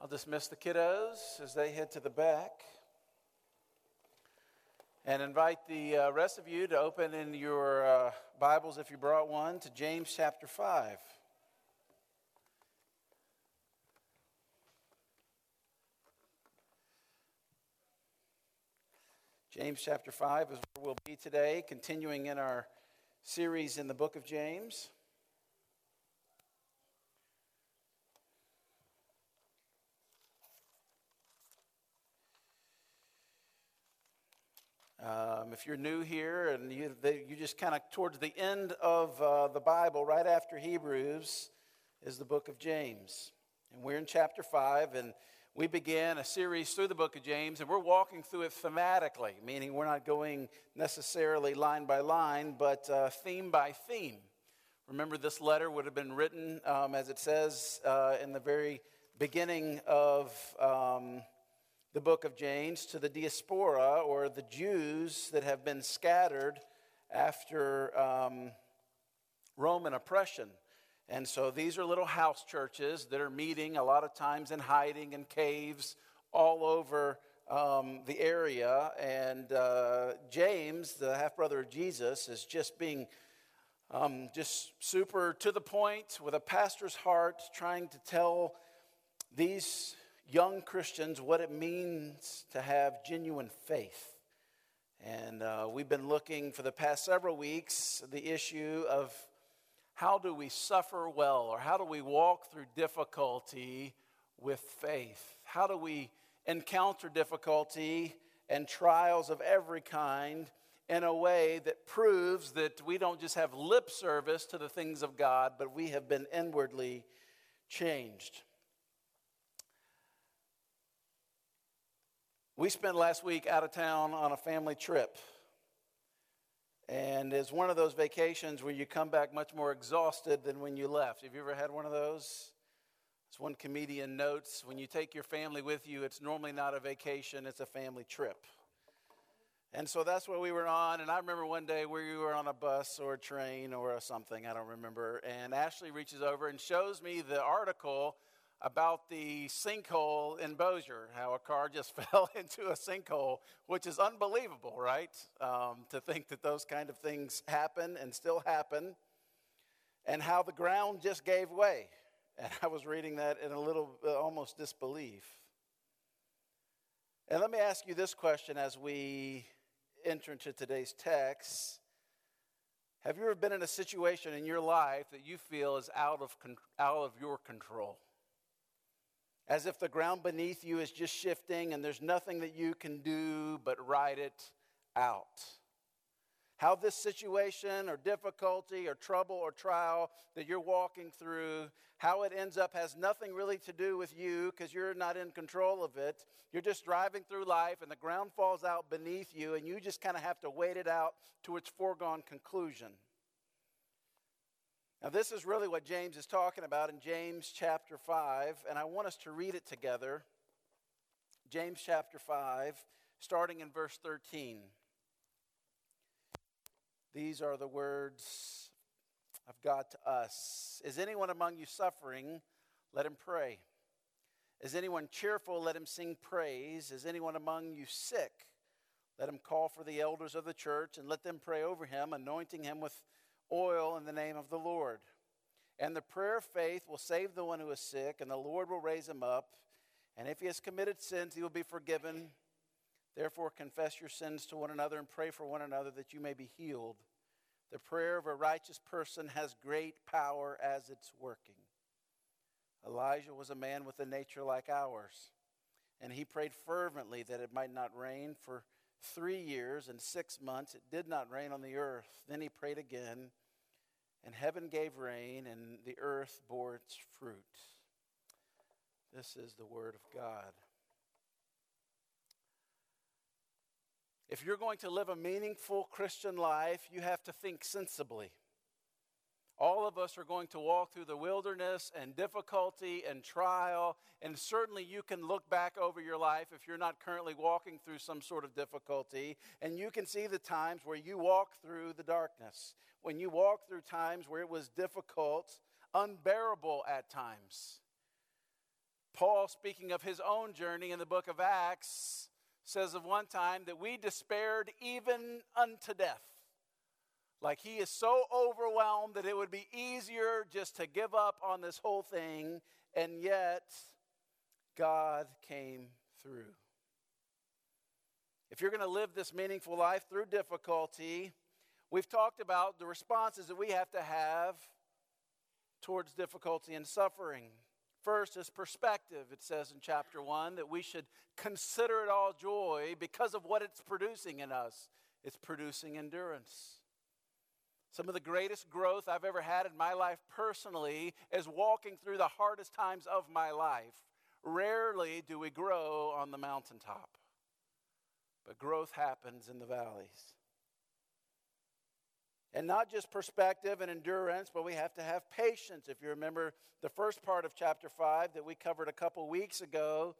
I'll dismiss the kiddos as they head to the back and invite the uh, rest of you to open in your uh, Bibles, if you brought one, to James chapter 5. James chapter 5 is where we'll be today, continuing in our series in the book of James. Um, if you're new here and you, they, you just kind of towards the end of uh, the Bible, right after Hebrews, is the book of James. And we're in chapter 5, and we began a series through the book of James, and we're walking through it thematically, meaning we're not going necessarily line by line, but uh, theme by theme. Remember, this letter would have been written, um, as it says uh, in the very beginning of. Um, the book of James to the diaspora or the Jews that have been scattered after um, Roman oppression. And so these are little house churches that are meeting a lot of times in hiding in caves all over um, the area. And uh, James, the half brother of Jesus, is just being um, just super to the point with a pastor's heart, trying to tell these young Christians what it means to have genuine faith. And uh, we've been looking for the past several weeks the issue of how do we suffer well or how do we walk through difficulty with faith? How do we encounter difficulty and trials of every kind in a way that proves that we don't just have lip service to the things of God, but we have been inwardly changed? We spent last week out of town on a family trip. And it's one of those vacations where you come back much more exhausted than when you left. Have you ever had one of those? As one comedian notes, when you take your family with you, it's normally not a vacation, it's a family trip. And so that's what we were on. And I remember one day where we were on a bus or a train or something, I don't remember. And Ashley reaches over and shows me the article about the sinkhole in Bossier, how a car just fell into a sinkhole, which is unbelievable, right? Um, to think that those kind of things happen and still happen, and how the ground just gave way. And I was reading that in a little uh, almost disbelief. And let me ask you this question as we enter into today's text. Have you ever been in a situation in your life that you feel is out of, out of your control? As if the ground beneath you is just shifting and there's nothing that you can do but ride it out. How this situation or difficulty or trouble or trial that you're walking through, how it ends up has nothing really to do with you because you're not in control of it. You're just driving through life and the ground falls out beneath you and you just kind of have to wait it out to its foregone conclusion. Now, this is really what James is talking about in James chapter 5, and I want us to read it together. James chapter 5, starting in verse 13. These are the words of God to us. Is anyone among you suffering? Let him pray. Is anyone cheerful? Let him sing praise. Is anyone among you sick? Let him call for the elders of the church and let them pray over him, anointing him with oil in the name of the Lord. And the prayer of faith will save the one who is sick, and the Lord will raise him up. And if he has committed sins, he will be forgiven. Therefore, confess your sins to one another and pray for one another that you may be healed. The prayer of a righteous person has great power as it's working. Elijah was a man with a nature like ours, and he prayed fervently that it might not rain for three years and six months. It did not rain on the earth. Then he prayed again and heaven gave rain, and the earth bore its fruit. This is the word of God. If you're going to live a meaningful Christian life, you have to think sensibly. All of us are going to walk through the wilderness and difficulty and trial, and certainly you can look back over your life if you're not currently walking through some sort of difficulty, and you can see the times where you walk through the darkness, when you walk through times where it was difficult, unbearable at times, Paul, speaking of his own journey in the book of Acts, says of one time that we despaired even unto death. Like he is so overwhelmed that it would be easier just to give up on this whole thing, and yet God came through. If you're going to live this meaningful life through difficulty, we've talked about the responses that we have to have towards difficulty and suffering. First is perspective. It says in chapter 1 that we should consider it all joy because of what it's producing in us. It's producing endurance. Some of the greatest growth I've ever had in my life personally is walking through the hardest times of my life. Rarely do we grow on the mountaintop, but growth happens in the valleys. And not just perspective and endurance, but we have to have patience. If you remember the first part of chapter 5 that we covered a couple weeks ago,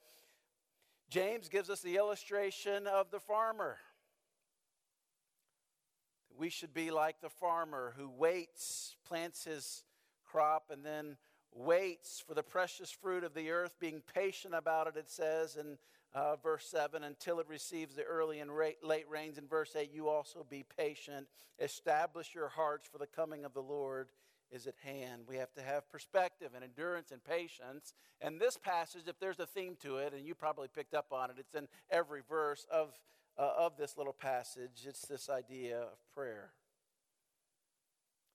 James gives us the illustration of the farmer. We should be like the farmer who waits, plants his crop, and then waits for the precious fruit of the earth, being patient about it, it says in uh, verse 7, until it receives the early and late rains. In verse 8, you also be patient. Establish your hearts, for the coming of the Lord is at hand. We have to have perspective and endurance and patience. And this passage, if there's a theme to it, and you probably picked up on it, it's in every verse of, uh, of this little passage. It's this idea of prayer.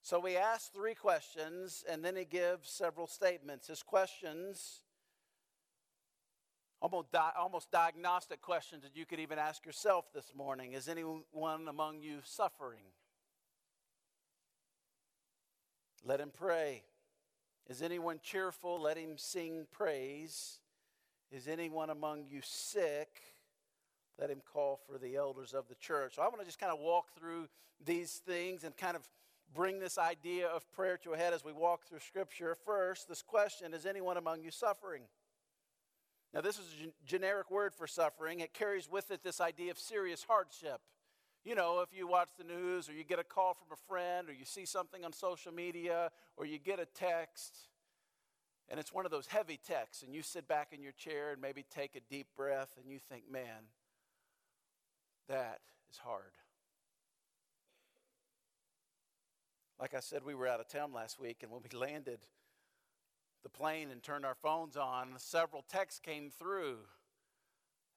So we ask three questions, and then he gives several statements. His questions almost, di- almost diagnostic questions that you could even ask yourself this morning. Is anyone among you suffering? Let him pray. Is anyone cheerful? Let him sing praise. Is anyone among you sick? Let him call for the elders of the church. So I want to just kind of walk through these things and kind of bring this idea of prayer to a head as we walk through Scripture. First, this question Is anyone among you suffering? Now, this is a generic word for suffering. It carries with it this idea of serious hardship. You know, if you watch the news or you get a call from a friend or you see something on social media or you get a text and it's one of those heavy texts and you sit back in your chair and maybe take a deep breath and you think, man, that is hard. Like I said, we were out of town last week and when we landed, the plane and turned our phones on, several texts came through.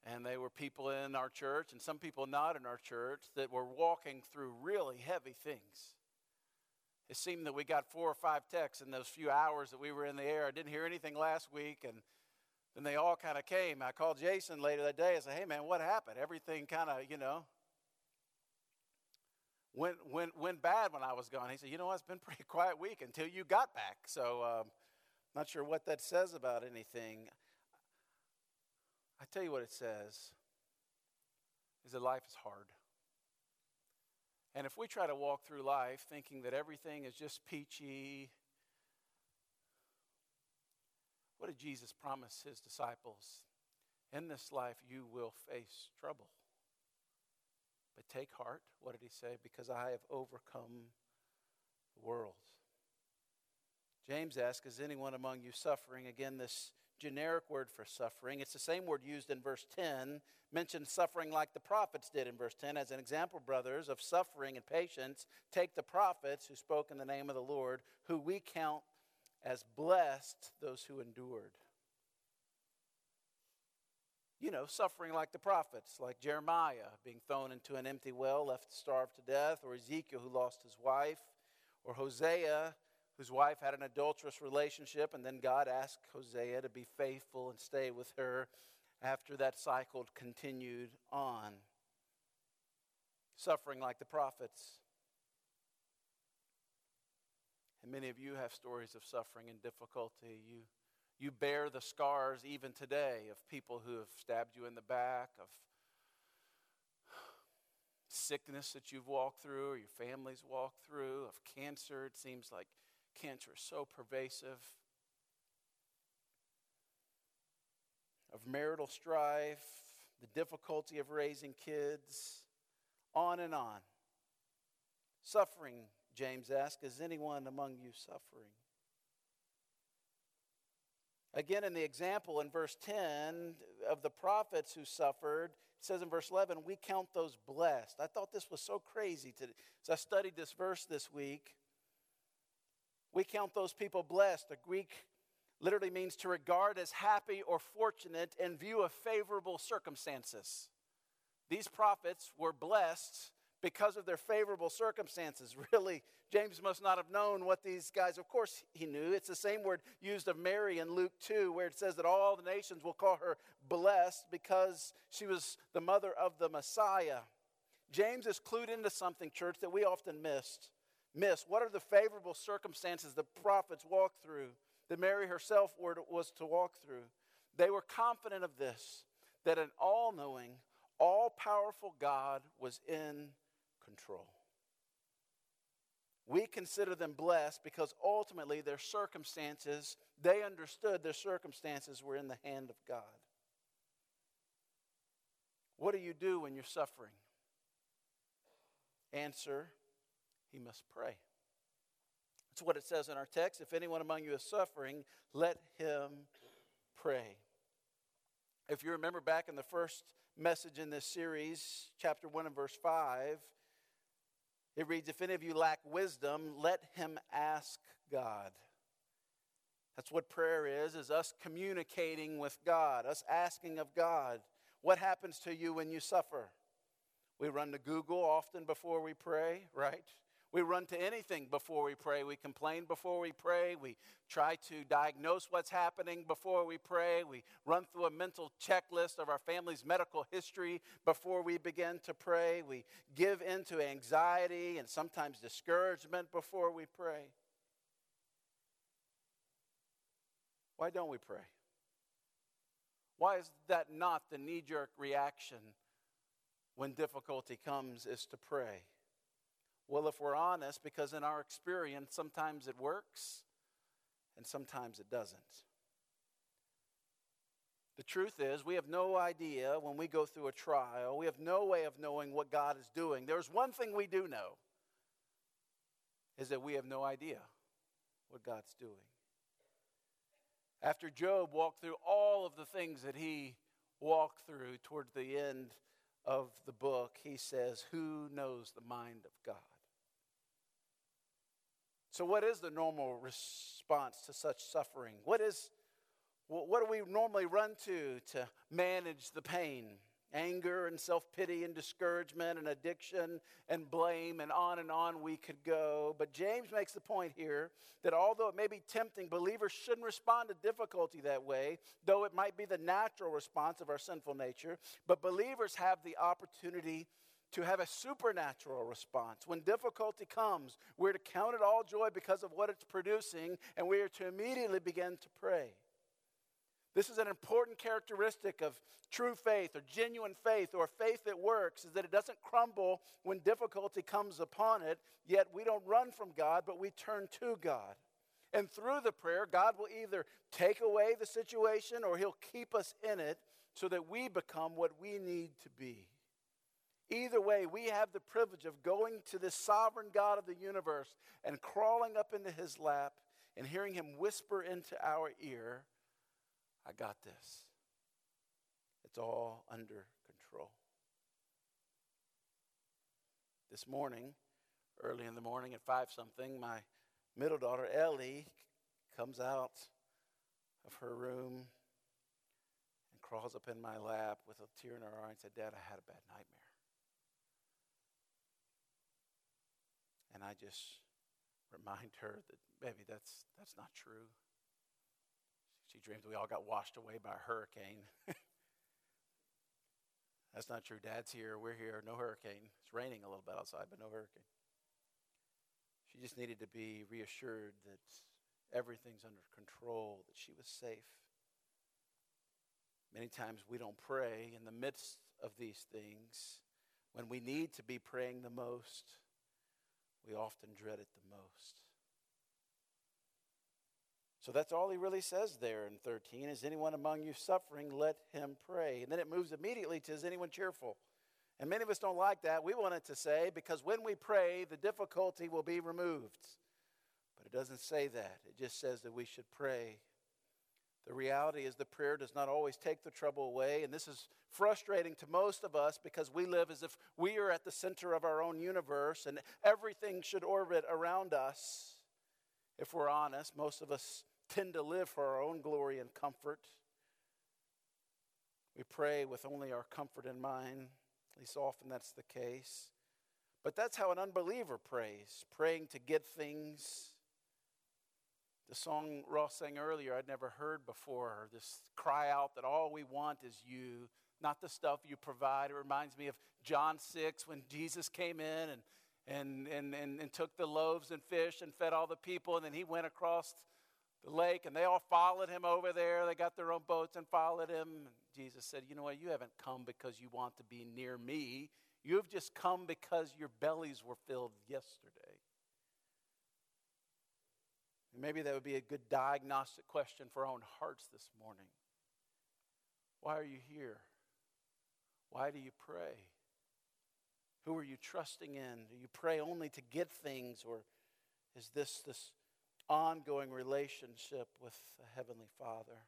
And they were people in our church and some people not in our church that were walking through really heavy things. It seemed that we got four or five texts in those few hours that we were in the air. I didn't hear anything last week, and then they all kind of came. I called Jason later that day. I said, "Hey, man, what happened? Everything kind of, you know, went went went bad when I was gone." He said, "You know, what? it's been a pretty quiet week until you got back." So um, not sure what that says about anything. I tell you what it says is that life is hard. And if we try to walk through life thinking that everything is just peachy, what did Jesus promise his disciples? In this life, you will face trouble. But take heart. What did he say? Because I have overcome the world. James asks, Is anyone among you suffering? Again, this generic word for suffering. It's the same word used in verse 10, mentioned suffering like the prophets did in verse 10. As an example, brothers, of suffering and patience, take the prophets who spoke in the name of the Lord, who we count as blessed those who endured. You know, suffering like the prophets, like Jeremiah being thrown into an empty well, left to starve to death, or Ezekiel who lost his wife, or Hosea whose wife had an adulterous relationship, and then God asked Hosea to be faithful and stay with her after that cycle continued on. Suffering like the prophets. And many of you have stories of suffering and difficulty. You, you bear the scars even today of people who have stabbed you in the back, of sickness that you've walked through or your family's walked through, of cancer. It seems like cancer is so pervasive, of marital strife, the difficulty of raising kids, on and on. Suffering, James asked, is anyone among you suffering? Again, in the example in verse 10 of the prophets who suffered, it says in verse 11, we count those blessed. I thought this was so crazy. To, as I studied this verse this week, we count those people blessed. The Greek literally means to regard as happy or fortunate in view of favorable circumstances. These prophets were blessed because of their favorable circumstances. Really, James must not have known what these guys, of course, he knew. It's the same word used of Mary in Luke 2, where it says that all the nations will call her blessed because she was the mother of the Messiah. James is clued into something, church, that we often missed. Miss. What are the favorable circumstances the prophets walked through that Mary herself was to walk through? They were confident of this that an all knowing, all powerful God was in control. We consider them blessed because ultimately their circumstances, they understood their circumstances were in the hand of God. What do you do when you're suffering? Answer, he must pray. That's what it says in our text. If anyone among you is suffering, let him pray. If you remember back in the first message in this series, chapter 1 and verse 5, it reads, If any of you lack wisdom, let him ask God. That's what prayer is, is us communicating with God, us asking of God. What happens to you when you suffer? We run to Google often before we pray, right? We run to anything before we pray. We complain before we pray. We try to diagnose what's happening before we pray. We run through a mental checklist of our family's medical history before we begin to pray. We give into anxiety and sometimes discouragement before we pray. Why don't we pray? Why is that not the knee jerk reaction when difficulty comes, is to pray? Well, if we're honest, because in our experience, sometimes it works and sometimes it doesn't. The truth is, we have no idea when we go through a trial, we have no way of knowing what God is doing. There's one thing we do know is that we have no idea what God's doing. After Job walked through all of the things that he walked through towards the end of the book, he says, Who knows the mind of God? So, what is the normal response to such suffering? What is what do we normally run to to manage the pain? Anger and self pity and discouragement and addiction and blame, and on and on we could go. But James makes the point here that although it may be tempting, believers shouldn't respond to difficulty that way, though it might be the natural response of our sinful nature. But believers have the opportunity to have a supernatural response. When difficulty comes, we're to count it all joy because of what it's producing, and we are to immediately begin to pray. This is an important characteristic of true faith or genuine faith or faith that works is that it doesn't crumble when difficulty comes upon it, yet we don't run from God, but we turn to God. And through the prayer, God will either take away the situation or He'll keep us in it so that we become what we need to be. Either way, we have the privilege of going to the sovereign God of the universe and crawling up into his lap and hearing him whisper into our ear, I got this. It's all under control. This morning, early in the morning at five something, my middle daughter Ellie comes out of her room and crawls up in my lap with a tear in her eye and said, Dad, I had a bad nightmare. And I just remind her that, baby, that's, that's not true. She dreams we all got washed away by a hurricane. that's not true. Dad's here. We're here. No hurricane. It's raining a little bit outside, but no hurricane. She just needed to be reassured that everything's under control, that she was safe. Many times we don't pray in the midst of these things when we need to be praying the most we often dread it the most. So that's all he really says there in 13. Is anyone among you suffering? Let him pray. And then it moves immediately to is anyone cheerful? And many of us don't like that. We want it to say, because when we pray, the difficulty will be removed. But it doesn't say that. It just says that we should pray The reality is, the prayer does not always take the trouble away. And this is frustrating to most of us because we live as if we are at the center of our own universe and everything should orbit around us. If we're honest, most of us tend to live for our own glory and comfort. We pray with only our comfort in mind. At least often that's the case. But that's how an unbeliever prays, praying to get things the song Ross sang earlier, I'd never heard before. This cry out that all we want is you, not the stuff you provide. It reminds me of John 6 when Jesus came in and, and, and, and, and took the loaves and fish and fed all the people, and then he went across the lake and they all followed him over there. They got their own boats and followed him. And Jesus said, You know what? You haven't come because you want to be near me. You've just come because your bellies were filled yesterday. And maybe that would be a good diagnostic question for our own hearts this morning. Why are you here? Why do you pray? Who are you trusting in? Do you pray only to get things, or is this this ongoing relationship with the Heavenly Father?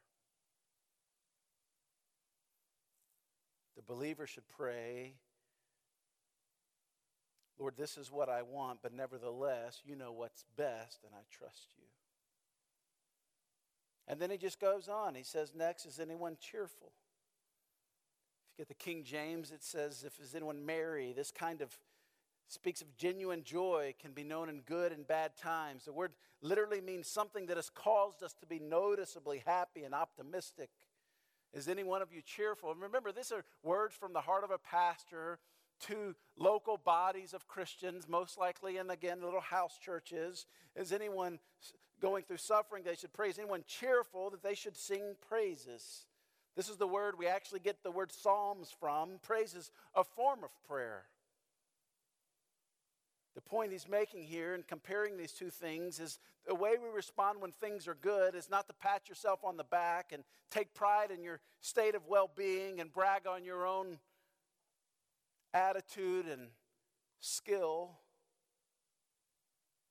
The believer should pray, Lord, this is what I want, but nevertheless, you know what's best, and I trust you. And then he just goes on. He says, Next, is anyone cheerful? If you get the King James, it says, If is anyone merry, this kind of speaks of genuine joy, can be known in good and bad times. The word literally means something that has caused us to be noticeably happy and optimistic. Is any one of you cheerful? And remember, these are words from the heart of a pastor to local bodies of Christians, most likely, and again, little house churches. Is anyone going through suffering, they should praise. Anyone cheerful, that they should sing praises. This is the word we actually get the word psalms from. Praise is a form of prayer. The point he's making here in comparing these two things is the way we respond when things are good is not to pat yourself on the back and take pride in your state of well being and brag on your own attitude and skill.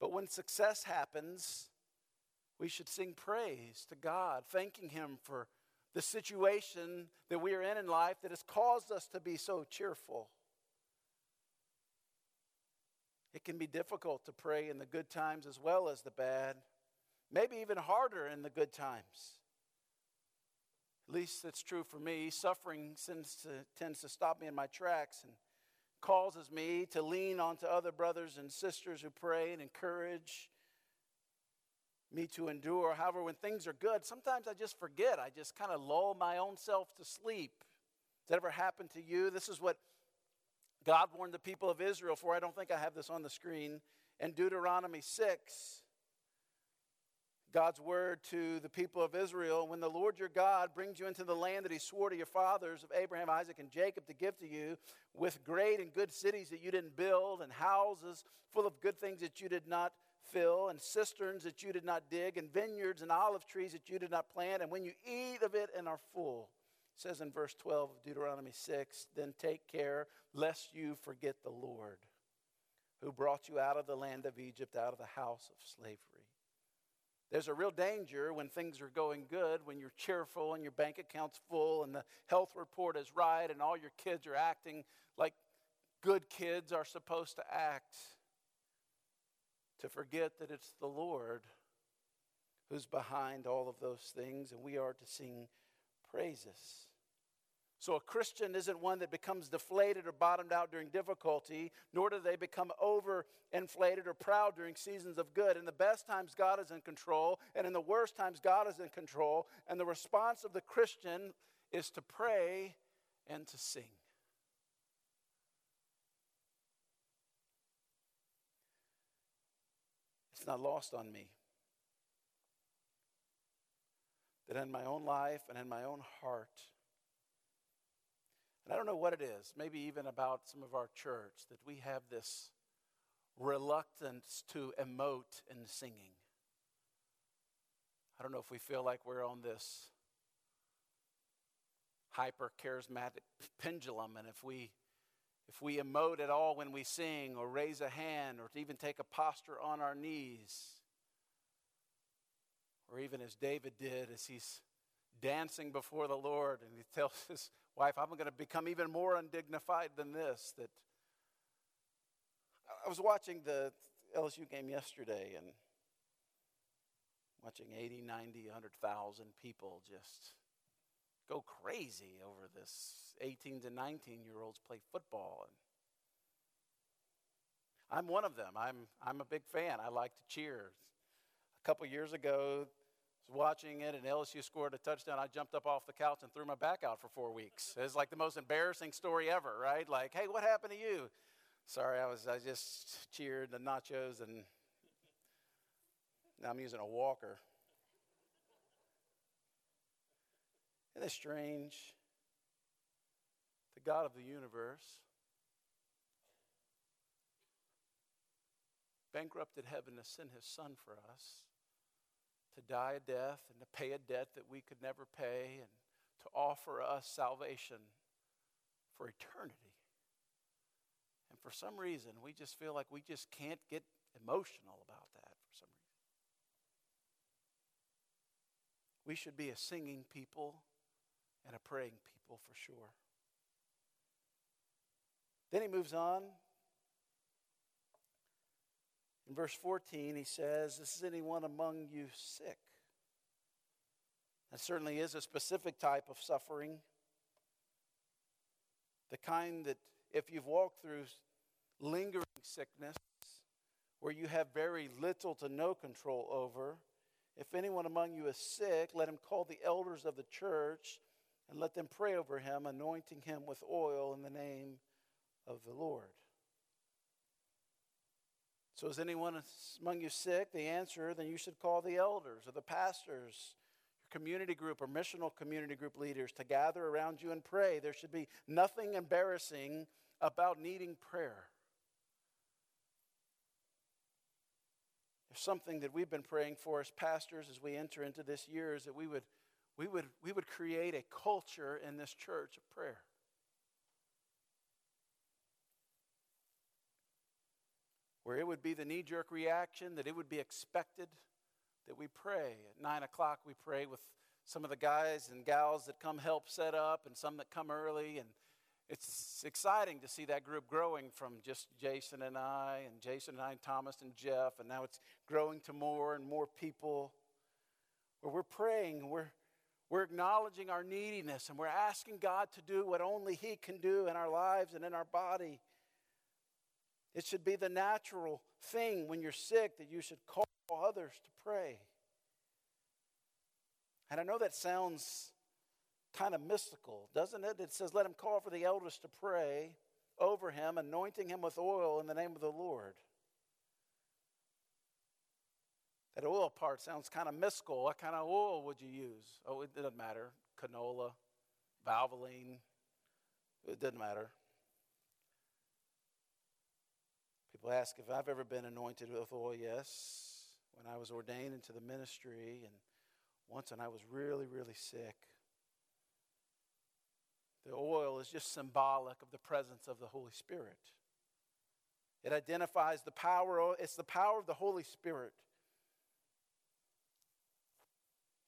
But when success happens, we should sing praise to God, thanking Him for the situation that we are in in life that has caused us to be so cheerful. It can be difficult to pray in the good times as well as the bad, maybe even harder in the good times. At least that's true for me. Suffering tends to, tends to stop me in my tracks and causes me to lean onto other brothers and sisters who pray and encourage me to endure. However, when things are good, sometimes I just forget. I just kind of lull my own self to sleep. Does that ever happen to you? This is what God warned the people of Israel for. I don't think I have this on the screen. In Deuteronomy 6, God's word to the people of Israel when the Lord your God brings you into the land that he swore to your fathers of Abraham, Isaac, and Jacob to give to you, with great and good cities that you didn't build, and houses full of good things that you did not fill, and cisterns that you did not dig, and vineyards and olive trees that you did not plant. And when you eat of it and are full, it says in verse 12 of Deuteronomy 6, then take care lest you forget the Lord who brought you out of the land of Egypt, out of the house of slavery. There's a real danger when things are going good, when you're cheerful and your bank account's full and the health report is right and all your kids are acting like good kids are supposed to act to forget that it's the Lord who's behind all of those things, and we are to sing praises. So, a Christian isn't one that becomes deflated or bottomed out during difficulty, nor do they become overinflated or proud during seasons of good. In the best times, God is in control, and in the worst times, God is in control. And the response of the Christian is to pray and to sing. Not lost on me. That in my own life and in my own heart, and I don't know what it is, maybe even about some of our church, that we have this reluctance to emote in singing. I don't know if we feel like we're on this hyper charismatic pendulum, and if we if we emote at all when we sing or raise a hand or even take a posture on our knees, or even as David did as he's dancing before the Lord, and he tells his wife, I'm going to become even more undignified than this. That I was watching the LSU game yesterday and watching 80, 90, 100,000 people just go crazy over this 18 to 19 year olds play football. And I'm one of them. I'm, I'm a big fan. I like to cheer. A couple years ago, I was watching it, and LSU scored a touchdown. I jumped up off the couch and threw my back out for four weeks. It's like the most embarrassing story ever, right? Like, hey, what happened to you? Sorry, I was I just cheered the nachos, and now I'm using a walker. Isn't it strange? The God of the universe bankrupted heaven to send his son for us, to die a death and to pay a debt that we could never pay, and to offer us salvation for eternity. And for some reason, we just feel like we just can't get emotional about that for some reason. We should be a singing people and a praying people for sure. Then he moves on in verse 14, he says, Is anyone among you sick? That certainly is a specific type of suffering. The kind that, if you've walked through lingering sickness, where you have very little to no control over, if anyone among you is sick, let him call the elders of the church and let them pray over him, anointing him with oil in the name of the Lord. So, is anyone among you sick? The answer, then you should call the elders or the pastors, your community group or missional community group leaders to gather around you and pray. There should be nothing embarrassing about needing prayer. There's something that we've been praying for as pastors as we enter into this year is that we would, we would, we would create a culture in this church of prayer. where it would be the knee jerk reaction, that it would be expected that we pray. At 9 o'clock, we pray with some of the guys and gals that come help set up and some that come early. And it's exciting to see that group growing from just Jason and I, and Jason and I, and Thomas and Jeff, and now it's growing to more and more people. Where we're praying, we're, we're acknowledging our neediness, and we're asking God to do what only He can do in our lives and in our body. It should be the natural thing when you're sick that you should call others to pray. And I know that sounds kind of mystical, doesn't it? It says, Let him call for the elders to pray over him, anointing him with oil in the name of the Lord. That oil part sounds kind of mystical. What kind of oil would you use? Oh, it doesn't matter. Canola, Valvoline, it doesn't matter. People ask if I've ever been anointed with oil. Yes, when I was ordained into the ministry, and once when I was really, really sick. The oil is just symbolic of the presence of the Holy Spirit. It identifies the power, it's the power of the Holy Spirit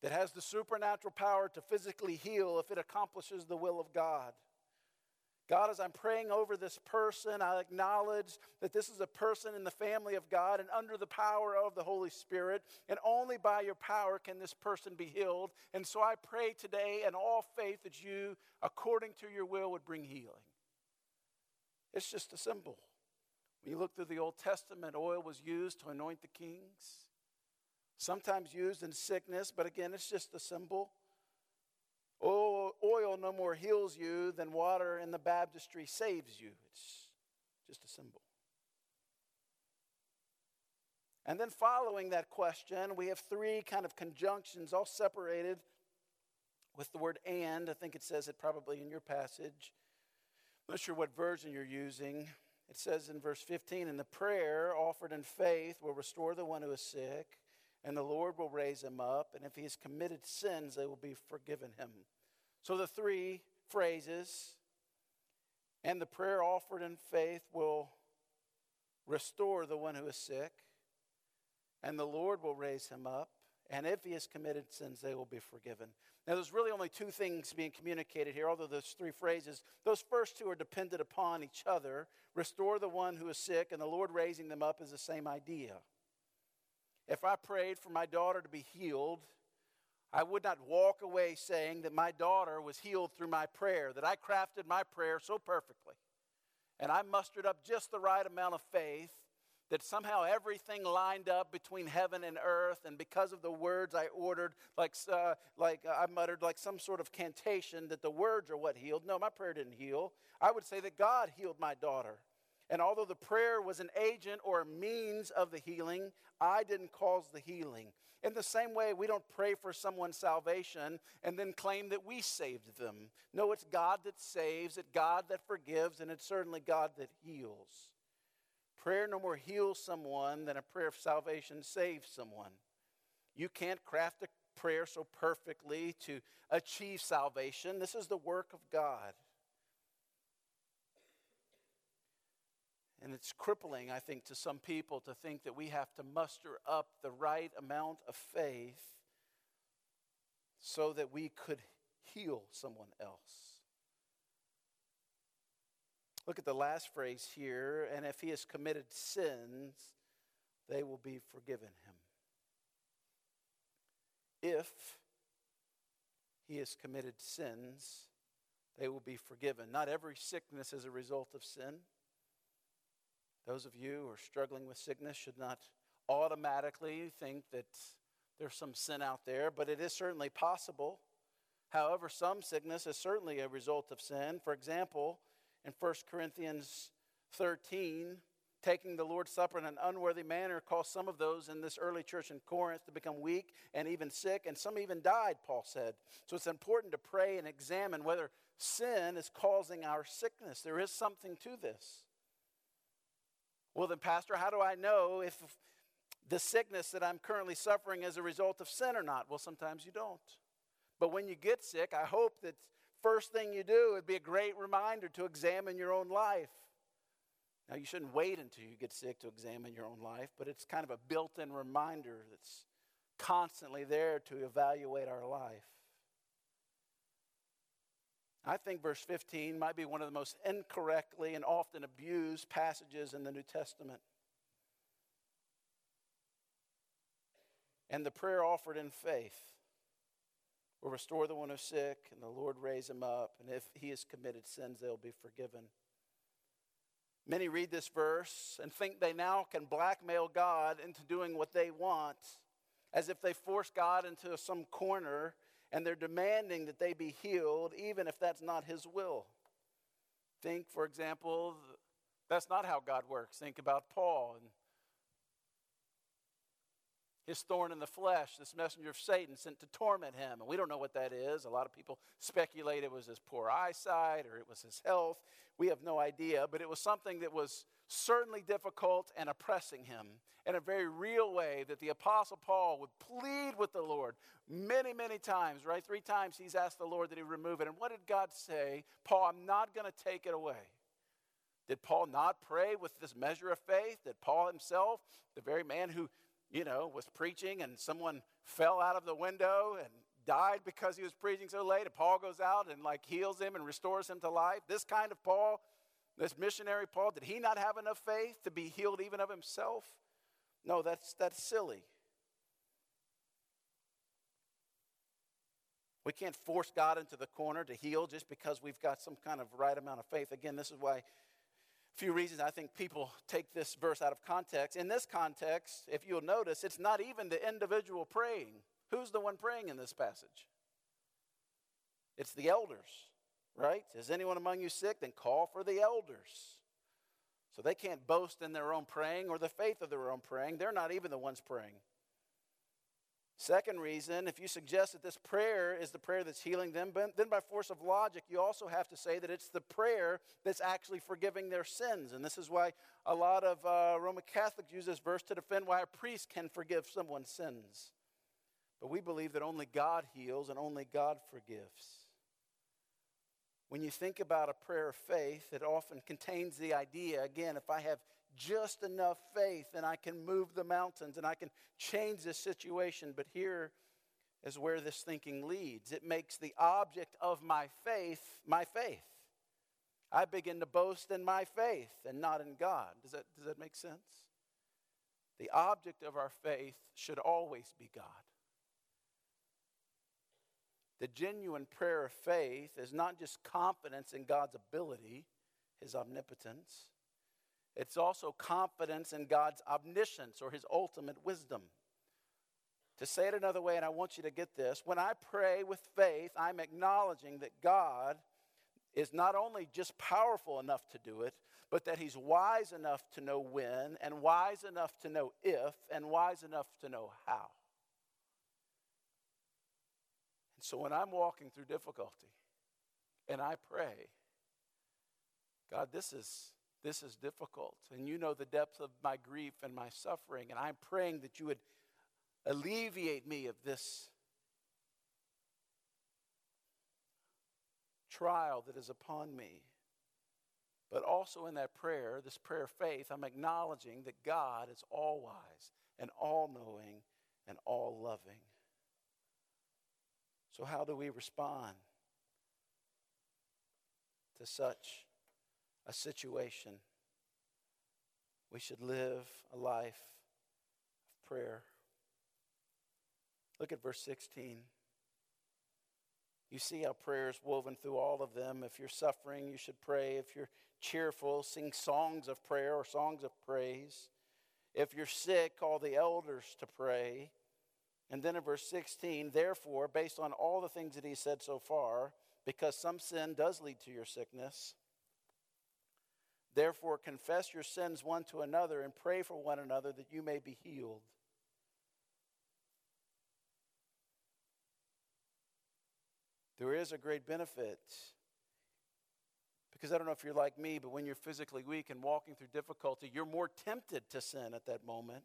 that has the supernatural power to physically heal if it accomplishes the will of God. God, as I'm praying over this person, I acknowledge that this is a person in the family of God and under the power of the Holy Spirit, and only by your power can this person be healed. And so I pray today in all faith that you, according to your will, would bring healing. It's just a symbol. When you look through the Old Testament, oil was used to anoint the kings, sometimes used in sickness, but again, it's just a symbol. Oil, oil no more heals you than water in the baptistry saves you. It's just a symbol. And then, following that question, we have three kind of conjunctions, all separated with the word and. I think it says it probably in your passage. I'm not sure what version you're using. It says in verse 15, and the prayer offered in faith will restore the one who is sick, and the Lord will raise him up, and if he has committed sins, they will be forgiven him. So the three phrases, and the prayer offered in faith will restore the one who is sick, and the Lord will raise him up, and if he has committed sins, they will be forgiven. Now, there's really only two things being communicated here, although those three phrases. Those first two are dependent upon each other. Restore the one who is sick, and the Lord raising them up is the same idea. If I prayed for my daughter to be healed, I would not walk away saying that my daughter was healed through my prayer, that I crafted my prayer so perfectly, and I mustered up just the right amount of faith that somehow everything lined up between heaven and earth, and because of the words I ordered, like, uh, like uh, I muttered, like some sort of cantation, that the words are what healed. No, my prayer didn't heal. I would say that God healed my daughter. And although the prayer was an agent or a means of the healing, I didn't cause the healing. In the same way, we don't pray for someone's salvation and then claim that we saved them. No, it's God that saves, it's God that forgives, and it's certainly God that heals. Prayer no more heals someone than a prayer of salvation saves someone. You can't craft a prayer so perfectly to achieve salvation. This is the work of God. And it's crippling, I think, to some people to think that we have to muster up the right amount of faith so that we could heal someone else. Look at the last phrase here, and if he has committed sins, they will be forgiven him. If he has committed sins, they will be forgiven. Not every sickness is a result of sin. Those of you who are struggling with sickness should not automatically think that there's some sin out there, but it is certainly possible. However, some sickness is certainly a result of sin. For example, in 1 Corinthians 13, taking the Lord's Supper in an unworthy manner caused some of those in this early church in Corinth to become weak and even sick, and some even died, Paul said. So it's important to pray and examine whether sin is causing our sickness. There is something to this. Well, then, Pastor, how do I know if the sickness that I'm currently suffering is a result of sin or not? Well, sometimes you don't. But when you get sick, I hope that first thing you do, it'd be a great reminder to examine your own life. Now, you shouldn't wait until you get sick to examine your own life, but it's kind of a built in reminder that's constantly there to evaluate our life. I think verse 15 might be one of the most incorrectly and often abused passages in the New Testament. And the prayer offered in faith will restore the one who's sick, and the Lord raise him up. And if he has committed sins, they'll be forgiven. Many read this verse and think they now can blackmail God into doing what they want, as if they force God into some corner and they're demanding that they be healed, even if that's not His will. Think, for example, that's not how God works. Think about Paul and his thorn in the flesh, this messenger of Satan sent to torment him. And we don't know what that is. A lot of people speculate it was his poor eyesight or it was his health. We have no idea, but it was something that was certainly difficult and oppressing him in a very real way that the Apostle Paul would plead with the Lord many, many times, right? Three times he's asked the Lord that he remove it. And what did God say? Paul, I'm not going to take it away. Did Paul not pray with this measure of faith? Did Paul himself, the very man who you know, was preaching and someone fell out of the window and died because he was preaching so late. And Paul goes out and like heals him and restores him to life. This kind of Paul, this missionary Paul, did he not have enough faith to be healed even of himself? No, that's, that's silly. We can't force God into the corner to heal just because we've got some kind of right amount of faith. Again, this is why a few reasons I think people take this verse out of context. In this context, if you'll notice, it's not even the individual praying. Who's the one praying in this passage? It's the elders, right? Is anyone among you sick? Then call for the elders. So they can't boast in their own praying or the faith of their own praying. They're not even the ones praying. Second reason, if you suggest that this prayer is the prayer that's healing them, then by force of logic, you also have to say that it's the prayer that's actually forgiving their sins. And this is why a lot of uh, Roman Catholics use this verse to defend why a priest can forgive someone's sins. But we believe that only God heals and only God forgives. When you think about a prayer of faith, it often contains the idea again, if I have just enough faith and I can move the mountains and I can change this situation. But here is where this thinking leads it makes the object of my faith my faith. I begin to boast in my faith and not in God. Does that, does that make sense? The object of our faith should always be God. The genuine prayer of faith is not just confidence in God's ability, his omnipotence, it's also confidence in God's omniscience or his ultimate wisdom. To say it another way, and I want you to get this when I pray with faith, I'm acknowledging that God is not only just powerful enough to do it, but that he's wise enough to know when, and wise enough to know if, and wise enough to know how. And so when I'm walking through difficulty and I pray, God, this is this is difficult, and you know the depth of my grief and my suffering, and I'm praying that you would alleviate me of this trial that is upon me. But also in that prayer, this prayer of faith, I'm acknowledging that God is all wise and all knowing and all loving. So, how do we respond to such a situation? We should live a life of prayer. Look at verse 16. You see how prayer is woven through all of them. If you're suffering, you should pray. If you're cheerful, sing songs of prayer or songs of praise. If you're sick, call the elders to pray. And then in verse 16, therefore, based on all the things that he said so far, because some sin does lead to your sickness, therefore confess your sins one to another and pray for one another that you may be healed. There is a great benefit. Because I don't know if you're like me, but when you're physically weak and walking through difficulty, you're more tempted to sin at that moment.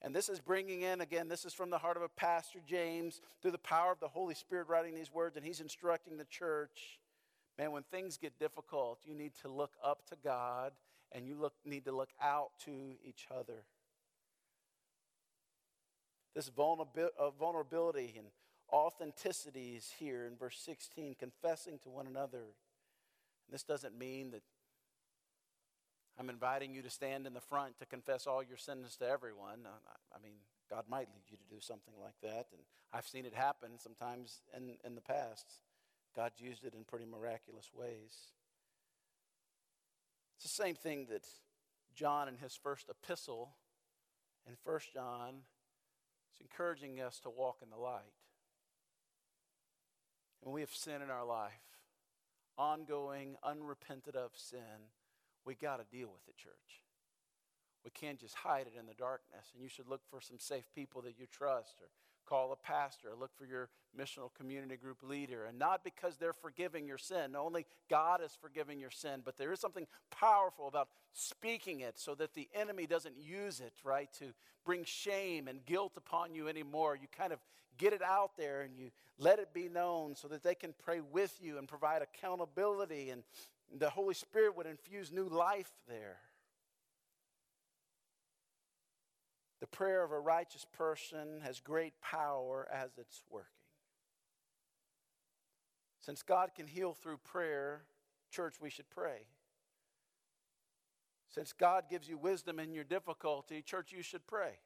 And this is bringing in, again, this is from the heart of a pastor, James, through the power of the Holy Spirit writing these words, and he's instructing the church. Man, when things get difficult, you need to look up to God and you look, need to look out to each other. This uh, vulnerability and authenticity is here in verse 16, confessing to one another. And This doesn't mean that I'm inviting you to stand in the front to confess all your sins to everyone. Uh, I mean, God might lead you to do something like that, and I've seen it happen sometimes in, in the past. God's used it in pretty miraculous ways. It's the same thing that John in his first epistle in 1 John is encouraging us to walk in the light. When we have sin in our life, ongoing, unrepented of sin, we got to deal with it, church. We can't just hide it in the darkness. And you should look for some safe people that you trust or call a pastor, or look for your missional community group leader. And not because they're forgiving your sin, only God is forgiving your sin, but there is something powerful about speaking it so that the enemy doesn't use it, right, to bring shame and guilt upon you anymore. You kind of get it out there and you let it be known so that they can pray with you and provide accountability, and the Holy Spirit would infuse new life there. The prayer of a righteous person has great power as it's working. Since God can heal through prayer, church, we should pray. Since God gives you wisdom in your difficulty, church, you should pray.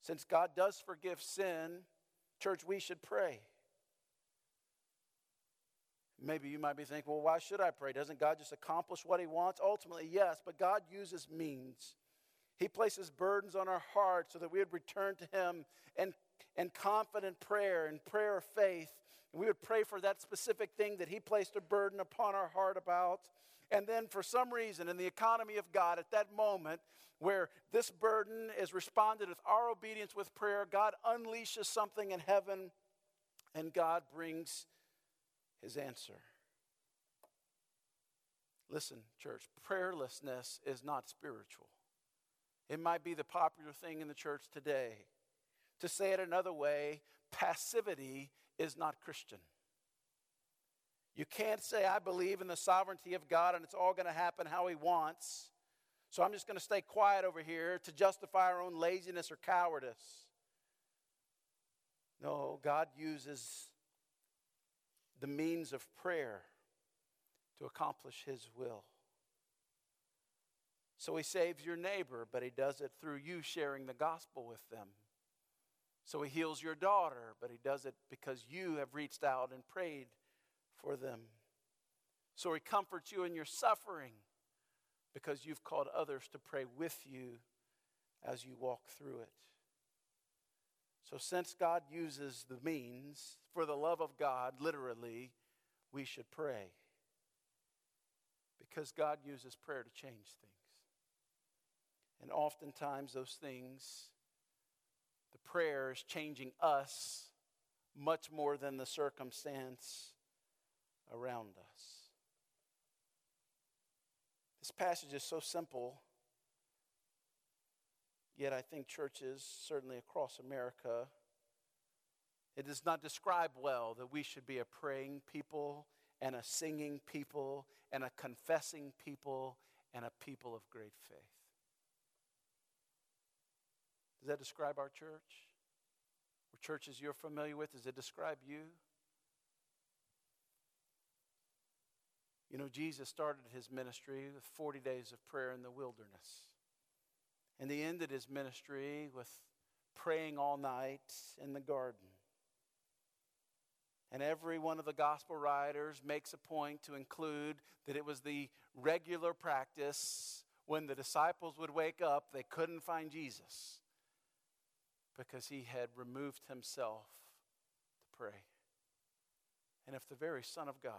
Since God does forgive sin, church, we should pray. Maybe you might be thinking, well, why should I pray? Doesn't God just accomplish what He wants? Ultimately, yes, but God uses means. He places burdens on our hearts so that we would return to Him and, and confident prayer and prayer of faith. And we would pray for that specific thing that He placed a burden upon our heart about. And then, for some reason, in the economy of God, at that moment where this burden is responded with our obedience with prayer, God unleashes something in heaven and God brings His answer. Listen, church, prayerlessness is not spiritual. It might be the popular thing in the church today. To say it another way, passivity is not Christian. You can't say, I believe in the sovereignty of God and it's all going to happen how He wants, So I'm just going to stay quiet over here to justify our own laziness or cowardice. No, God uses the means of prayer to accomplish His will. So He saves your neighbor, but He does it through you sharing the gospel with them. So He heals your daughter, but He does it because you have reached out and prayed for them. So He comforts you in your suffering because you've called others to pray with you as you walk through it. So, since God uses the means for the love of God, literally, we should pray. Because God uses prayer to change things. And oftentimes, those things, the prayer is changing us much more than the circumstance around us. This passage is so simple, yet I think churches, certainly across America, it does not describe well that we should be a praying people and a singing people and a confessing people and a people of great faith. Does that describe our church? Or churches you're familiar with, does it describe you? You know, Jesus started his ministry with 40 days of prayer in the wilderness. And he ended his ministry with praying all night in the garden. And every one of the gospel writers makes a point to include that it was the regular practice when the disciples would wake up, they couldn't find Jesus because he had removed himself to pray. And if the very Son of God,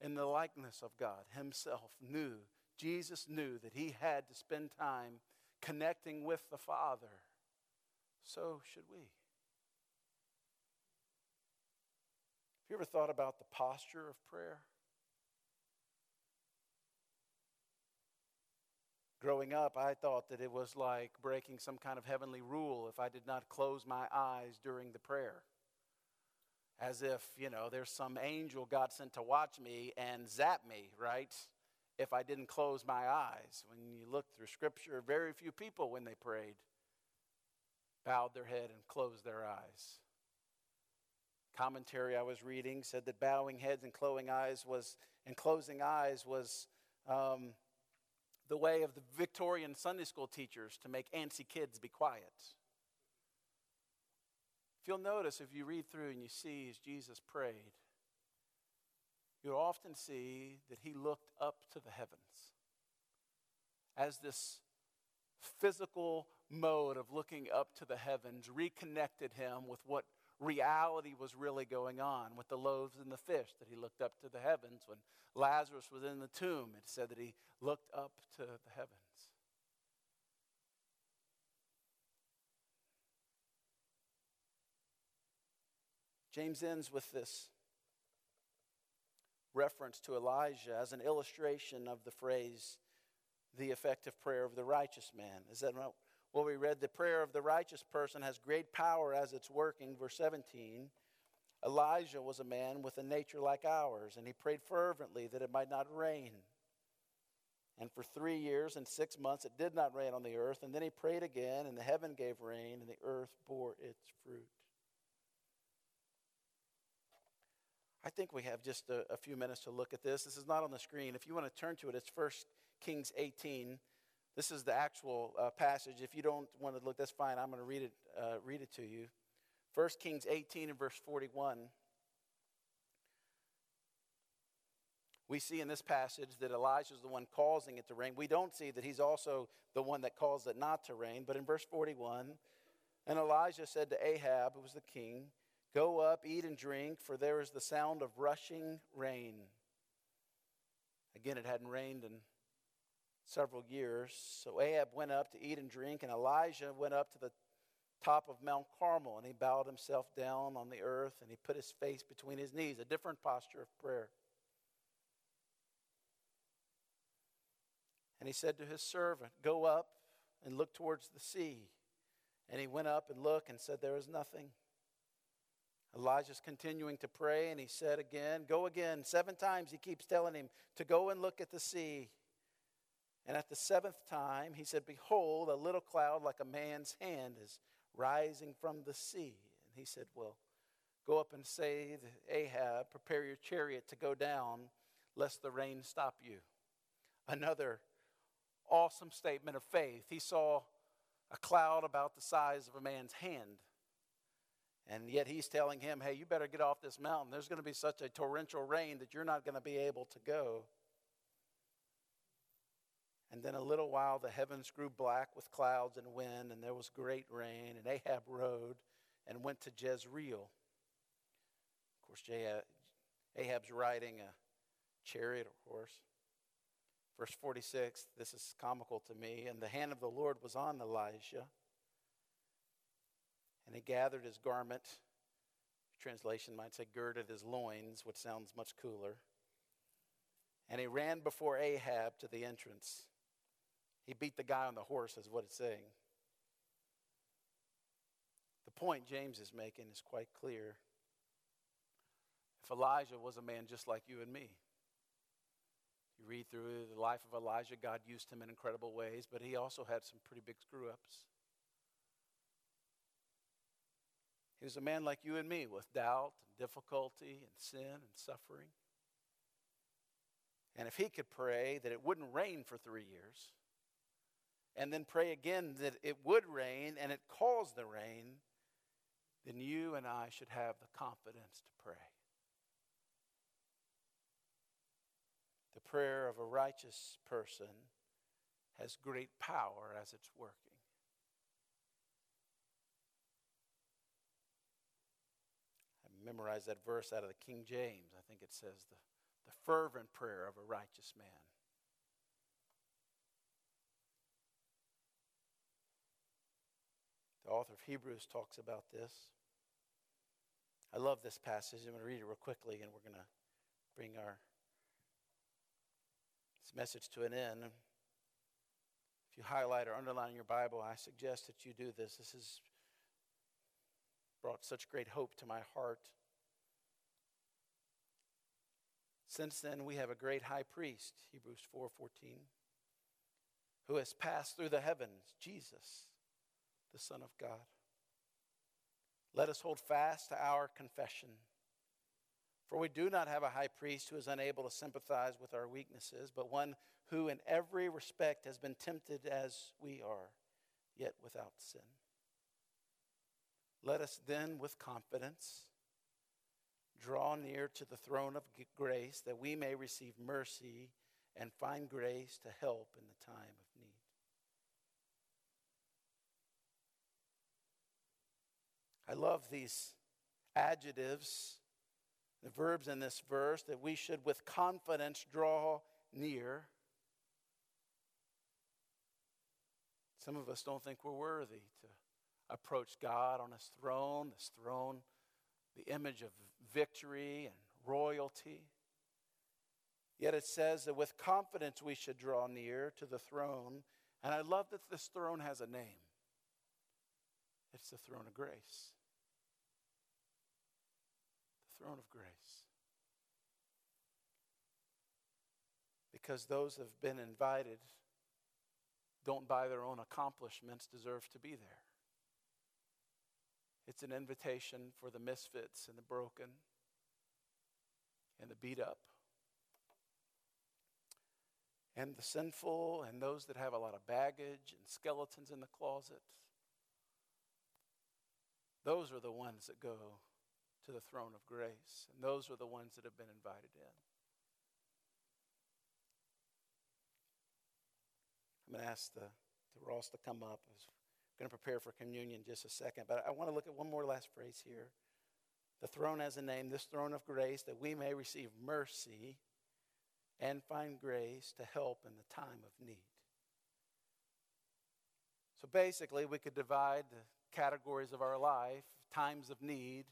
in the likeness of God himself knew, Jesus knew that he had to spend time connecting with the Father. So should we. Have you ever thought about the posture of prayer? Growing up, I thought that it was like breaking some kind of heavenly rule if I did not close my eyes during the prayer as if, you know, there's some angel God sent to watch me and zap me, right? If I didn't close my eyes. When you look through Scripture, very few people, when they prayed, bowed their head and closed their eyes. Commentary I was reading said that bowing heads and closing eyes was, and closing eyes was um, the way of the Victorian Sunday school teachers to make antsy kids be quiet. If you'll notice, if you read through and you see as Jesus prayed, you'll often see that he looked up to the heavens as this physical mode of looking up to the heavens reconnected him with what reality was really going on with the loaves and the fish that he looked up to the heavens when lazarus was in the tomb. It said that he looked up to the heavens. James ends with this reference to Elijah as an illustration of the phrase, the effective prayer of the righteous man. Is that not what we read? The prayer of the righteous person has great power as it's working. Verse 17 Elijah was a man with a nature like ours, and he prayed fervently that it might not rain. And for three years and six months it did not rain on the earth. And then he prayed again, and the heaven gave rain, and the earth bore its fruit. I think we have just a, a, few minutes to look at this. This is not on the screen. If you want to turn to it, it's 1 Kings 18. This is the actual uh, passage. If you don't want to look, that's fine. I'm going to read it, uh, read it to you. 1 Kings 18 and verse 41. We see in this passage that Elijah is the one causing it to rain. We don't see that he's also the one that caused it not to rain. But in verse 41, and Elijah said to Ahab, who was the king, Go up, eat and drink, for there is the sound of rushing rain. Again, it hadn't rained in several years. So Ahab went up to eat and drink, and Elijah went up to the top of Mount Carmel, and he bowed himself down on the earth, and he put his face between his knees, a different posture of prayer. And he said to his servant, Go up and look towards the sea. And he went up and looked and said, There is nothing. Elijah's continuing to pray, and he said again, Go again. Seven times he keeps telling him to go and look at the sea. And at the seventh time, he said, Behold, a little cloud like a man's hand is rising from the sea. And he said, Well, go up and say to Ahab, Prepare your chariot to go down, lest the rain stop you. Another awesome statement of faith. He saw a cloud about the size of a man's hand. And yet he's telling him, hey, you better get off this mountain. There's going to be such a torrential rain that you're not going to be able to go. And then a little while the heavens grew black with clouds and wind, and there was great rain. And Ahab rode and went to Jezreel. Of course, Ahab's riding a chariot or horse. Verse 46, this is comical to me. And the hand of the Lord was on Elijah. And he gathered his garment. Translation might say girded his loins, which sounds much cooler. And he ran before Ahab to the entrance. He beat the guy on the horse, is what it's saying. The point James is making is quite clear. If Elijah was a man just like you and me, you read through the life of Elijah, God used him in incredible ways, but he also had some pretty big screw ups. He was a man like you and me with doubt and difficulty and sin and suffering. And if he could pray that it wouldn't rain for three years, and then pray again that it would rain and it caused the rain, then you and I should have the confidence to pray. The prayer of a righteous person has great power as it's working. I memorized that verse out of the King James. I think it says the, the fervent prayer of a righteous man. The author of Hebrews talks about this. I love this passage. I'm going to read it real quickly, and we're going to bring our this message to an end. If you highlight or underline your Bible, I suggest that you do this. This has brought such great hope to my heart. Since then we have a great high priest, Hebrews 4:14, who has passed through the heavens, Jesus, the Son of God. Let us hold fast to our confession. For we do not have a high priest who is unable to sympathize with our weaknesses, but one who in every respect has been tempted as we are, yet without sin. Let us then, with confidence, draw near to the throne of grace that we may receive mercy and find grace to help in the time of need. I love these adjectives the verbs in this verse that we should with confidence draw near. Some of us don't think we're worthy to approach God on his throne, this throne, the image of victory and royalty. Yet it says that with confidence we should draw near to the throne. And I love that this throne has a name it's the throne of grace throne of grace. Because those who have been invited don't by their own accomplishments deserve to be there. It's an invitation for the misfits and the broken and the beat up and the sinful and those that have a lot of baggage and skeletons in the closet. Those are the ones that go to the throne of grace. And those are the ones that have been invited in. I'm going to ask the, the Ross to come up. I'm going to prepare for communion just a second. But I want to look at one more last phrase here. The throne has a name, this throne of grace, that we may receive mercy and find grace to help in the time of need. So basically, we could divide the categories of our life times of need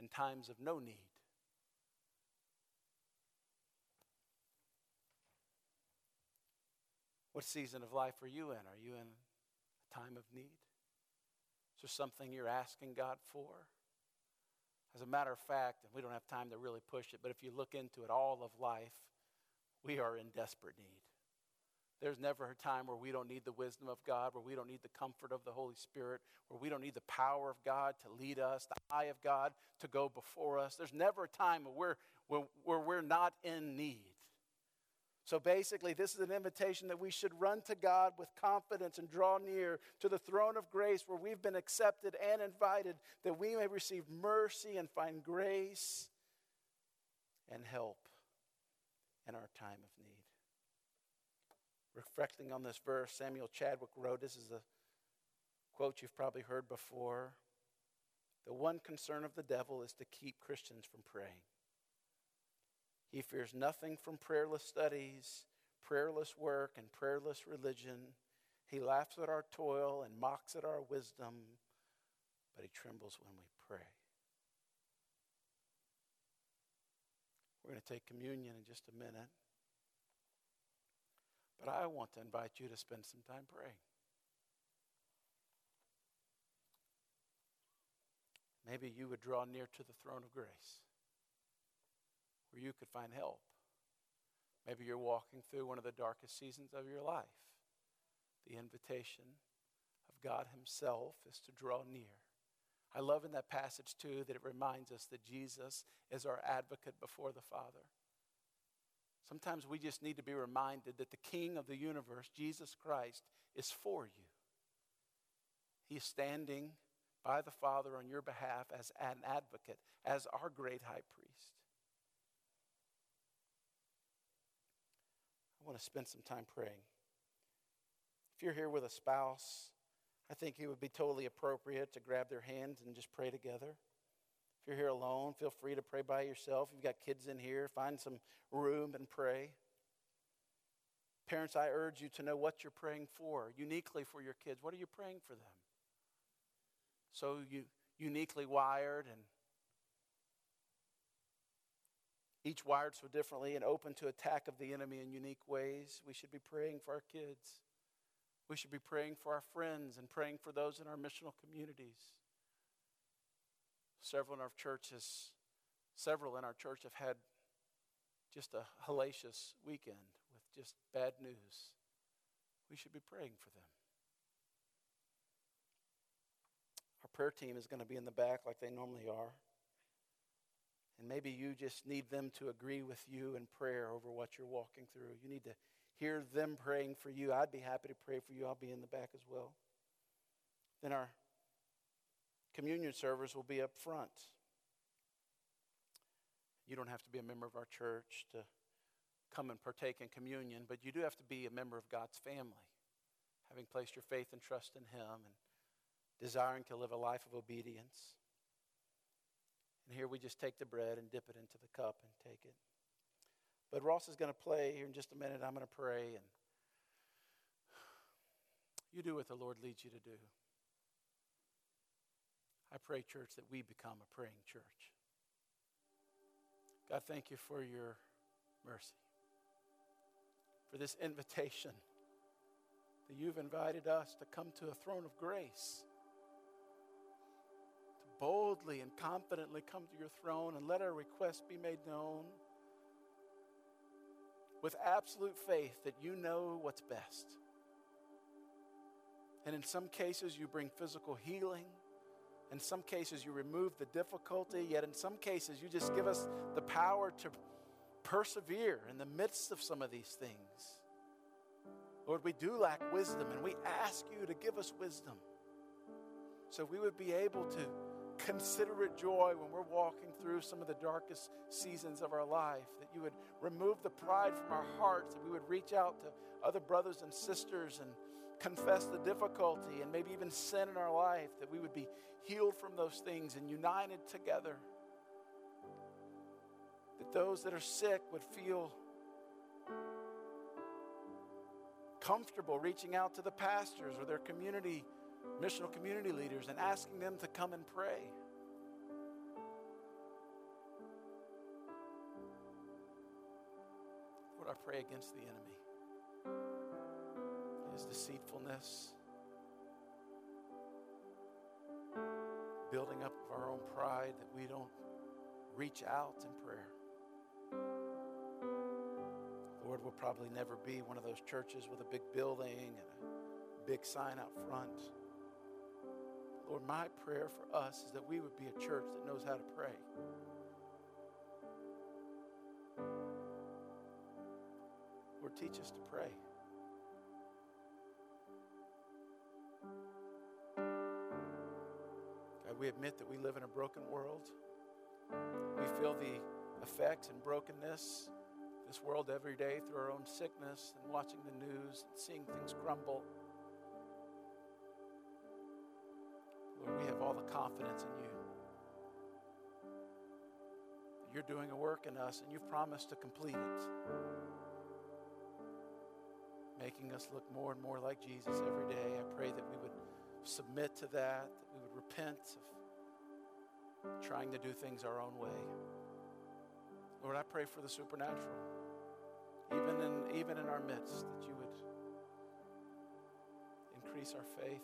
in times of no need. What season of life are you in? Are you in a time of need? Is there something you're asking God for? As a matter of fact, and we don't have time to really push it, but if you look into it, all of life, we are in desperate need. There's never a time where we don't need the wisdom of God, where we don't need the comfort of the Holy Spirit, where we don't need the power of God to lead us, the eye of God to go before us. There's never a time where we're, where, we're not in need. So basically, this is an invitation that we should run to God with confidence and draw near to the throne of grace where we've been accepted and invited that we may receive mercy and find grace and help in our time of need. Reflecting on this verse, Samuel Chadwick wrote this is a quote you've probably heard before. The one concern of the devil is to keep Christians from praying. He fears nothing from prayerless studies, prayerless work, and prayerless religion. He laughs at our toil and mocks at our wisdom, but he trembles when we pray. We're going to take communion in just a minute. But I want to invite you to spend some time praying. Maybe you would draw near to the throne of grace where you could find help. Maybe you're walking through one of the darkest seasons of your life. The invitation of God Himself is to draw near. I love in that passage, too, that it reminds us that Jesus is our advocate before the Father. Sometimes we just need to be reminded that the King of the universe, Jesus Christ, is for you. He is standing by the Father on your behalf as an advocate, as our great high priest. I want to spend some time praying. If you're here with a spouse, I think it would be totally appropriate to grab their hands and just pray together. If you're here alone, feel free to pray by yourself. If you've got kids in here, find some room and pray. Parents, I urge you to know what you're praying for, uniquely for your kids. What are you praying for them? So you uniquely wired and each wired so differently and open to attack of the enemy in unique ways. We should be praying for our kids. We should be praying for our friends and praying for those in our missional communities. Several in our churches, several in our church have had just a hellacious weekend with just bad news. We should be praying for them. Our prayer team is going to be in the back like they normally are. And maybe you just need them to agree with you in prayer over what you're walking through. You need to hear them praying for you. I'd be happy to pray for you. I'll be in the back as well. Then our communion servers will be up front. You don't have to be a member of our church to come and partake in communion, but you do have to be a member of God's family, having placed your faith and trust in Him and desiring to live a life of obedience. And here we just take the bread and dip it into the cup and take it. But Ross is going to play here in just a minute. I'm going to pray, and you do what the Lord leads you to do. I pray, church, that we become a praying church. God, thank you for your mercy, for this invitation that you've invited us to come to a throne of grace to boldly and confidently come to your throne and let our requests be made known with absolute faith that you know what's best. And in some cases, you bring physical healing. In some cases, you remove the difficulty. Yet in some cases, you just give us the power to persevere in the midst of some of these things. Lord, we do lack wisdom, and we ask you to give us wisdom so we would be able to consider it joy when we're walking through some of the darkest seasons of our life, that you would remove the pride from our hearts, that we would reach out to other brothers and sisters and confess the difficulty and maybe even sin in our life, that we would be healed from those things and united together. That those that are sick would feel comfortable reaching out to the pastors or their community missional community leaders and asking them to come and pray. Lord, I pray against the enemy, deceitfulness, building up of our own pride that we don't reach out in prayer. Lord, we'll probably never be one of those churches with a big building and a big sign out front. Lord, my prayer for us is that we would be a church that knows how to pray. Lord, teach us to pray. We admit that we live in a broken world. We feel the effects and brokenness this world every day through our own sickness and watching the news and seeing things crumble. Lord, we have all the confidence in you. You're doing a work in us and you've promised to complete it, making us look more and more like Jesus every day. I pray that we would submit to that, that we would repent of trying to do things our own way. Lord, I pray for the supernatural, even in, even in our midst, that you would increase our faith.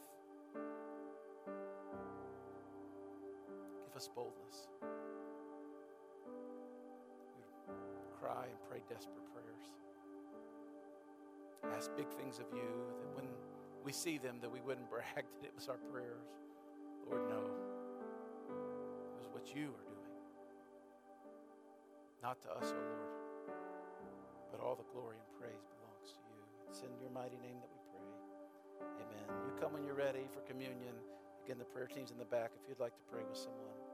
Give us boldness. We cry and pray desperate prayers. Ask big things of you that when we see them that we wouldn't brag that it was our prayers. Lord, no. It was what you are doing. Not to us, O oh Lord, but all the glory and praise belongs to you. It's in your mighty name that we pray. Amen. You come when you're ready for communion. Again, the prayer team's in the back if you'd like to pray with someone.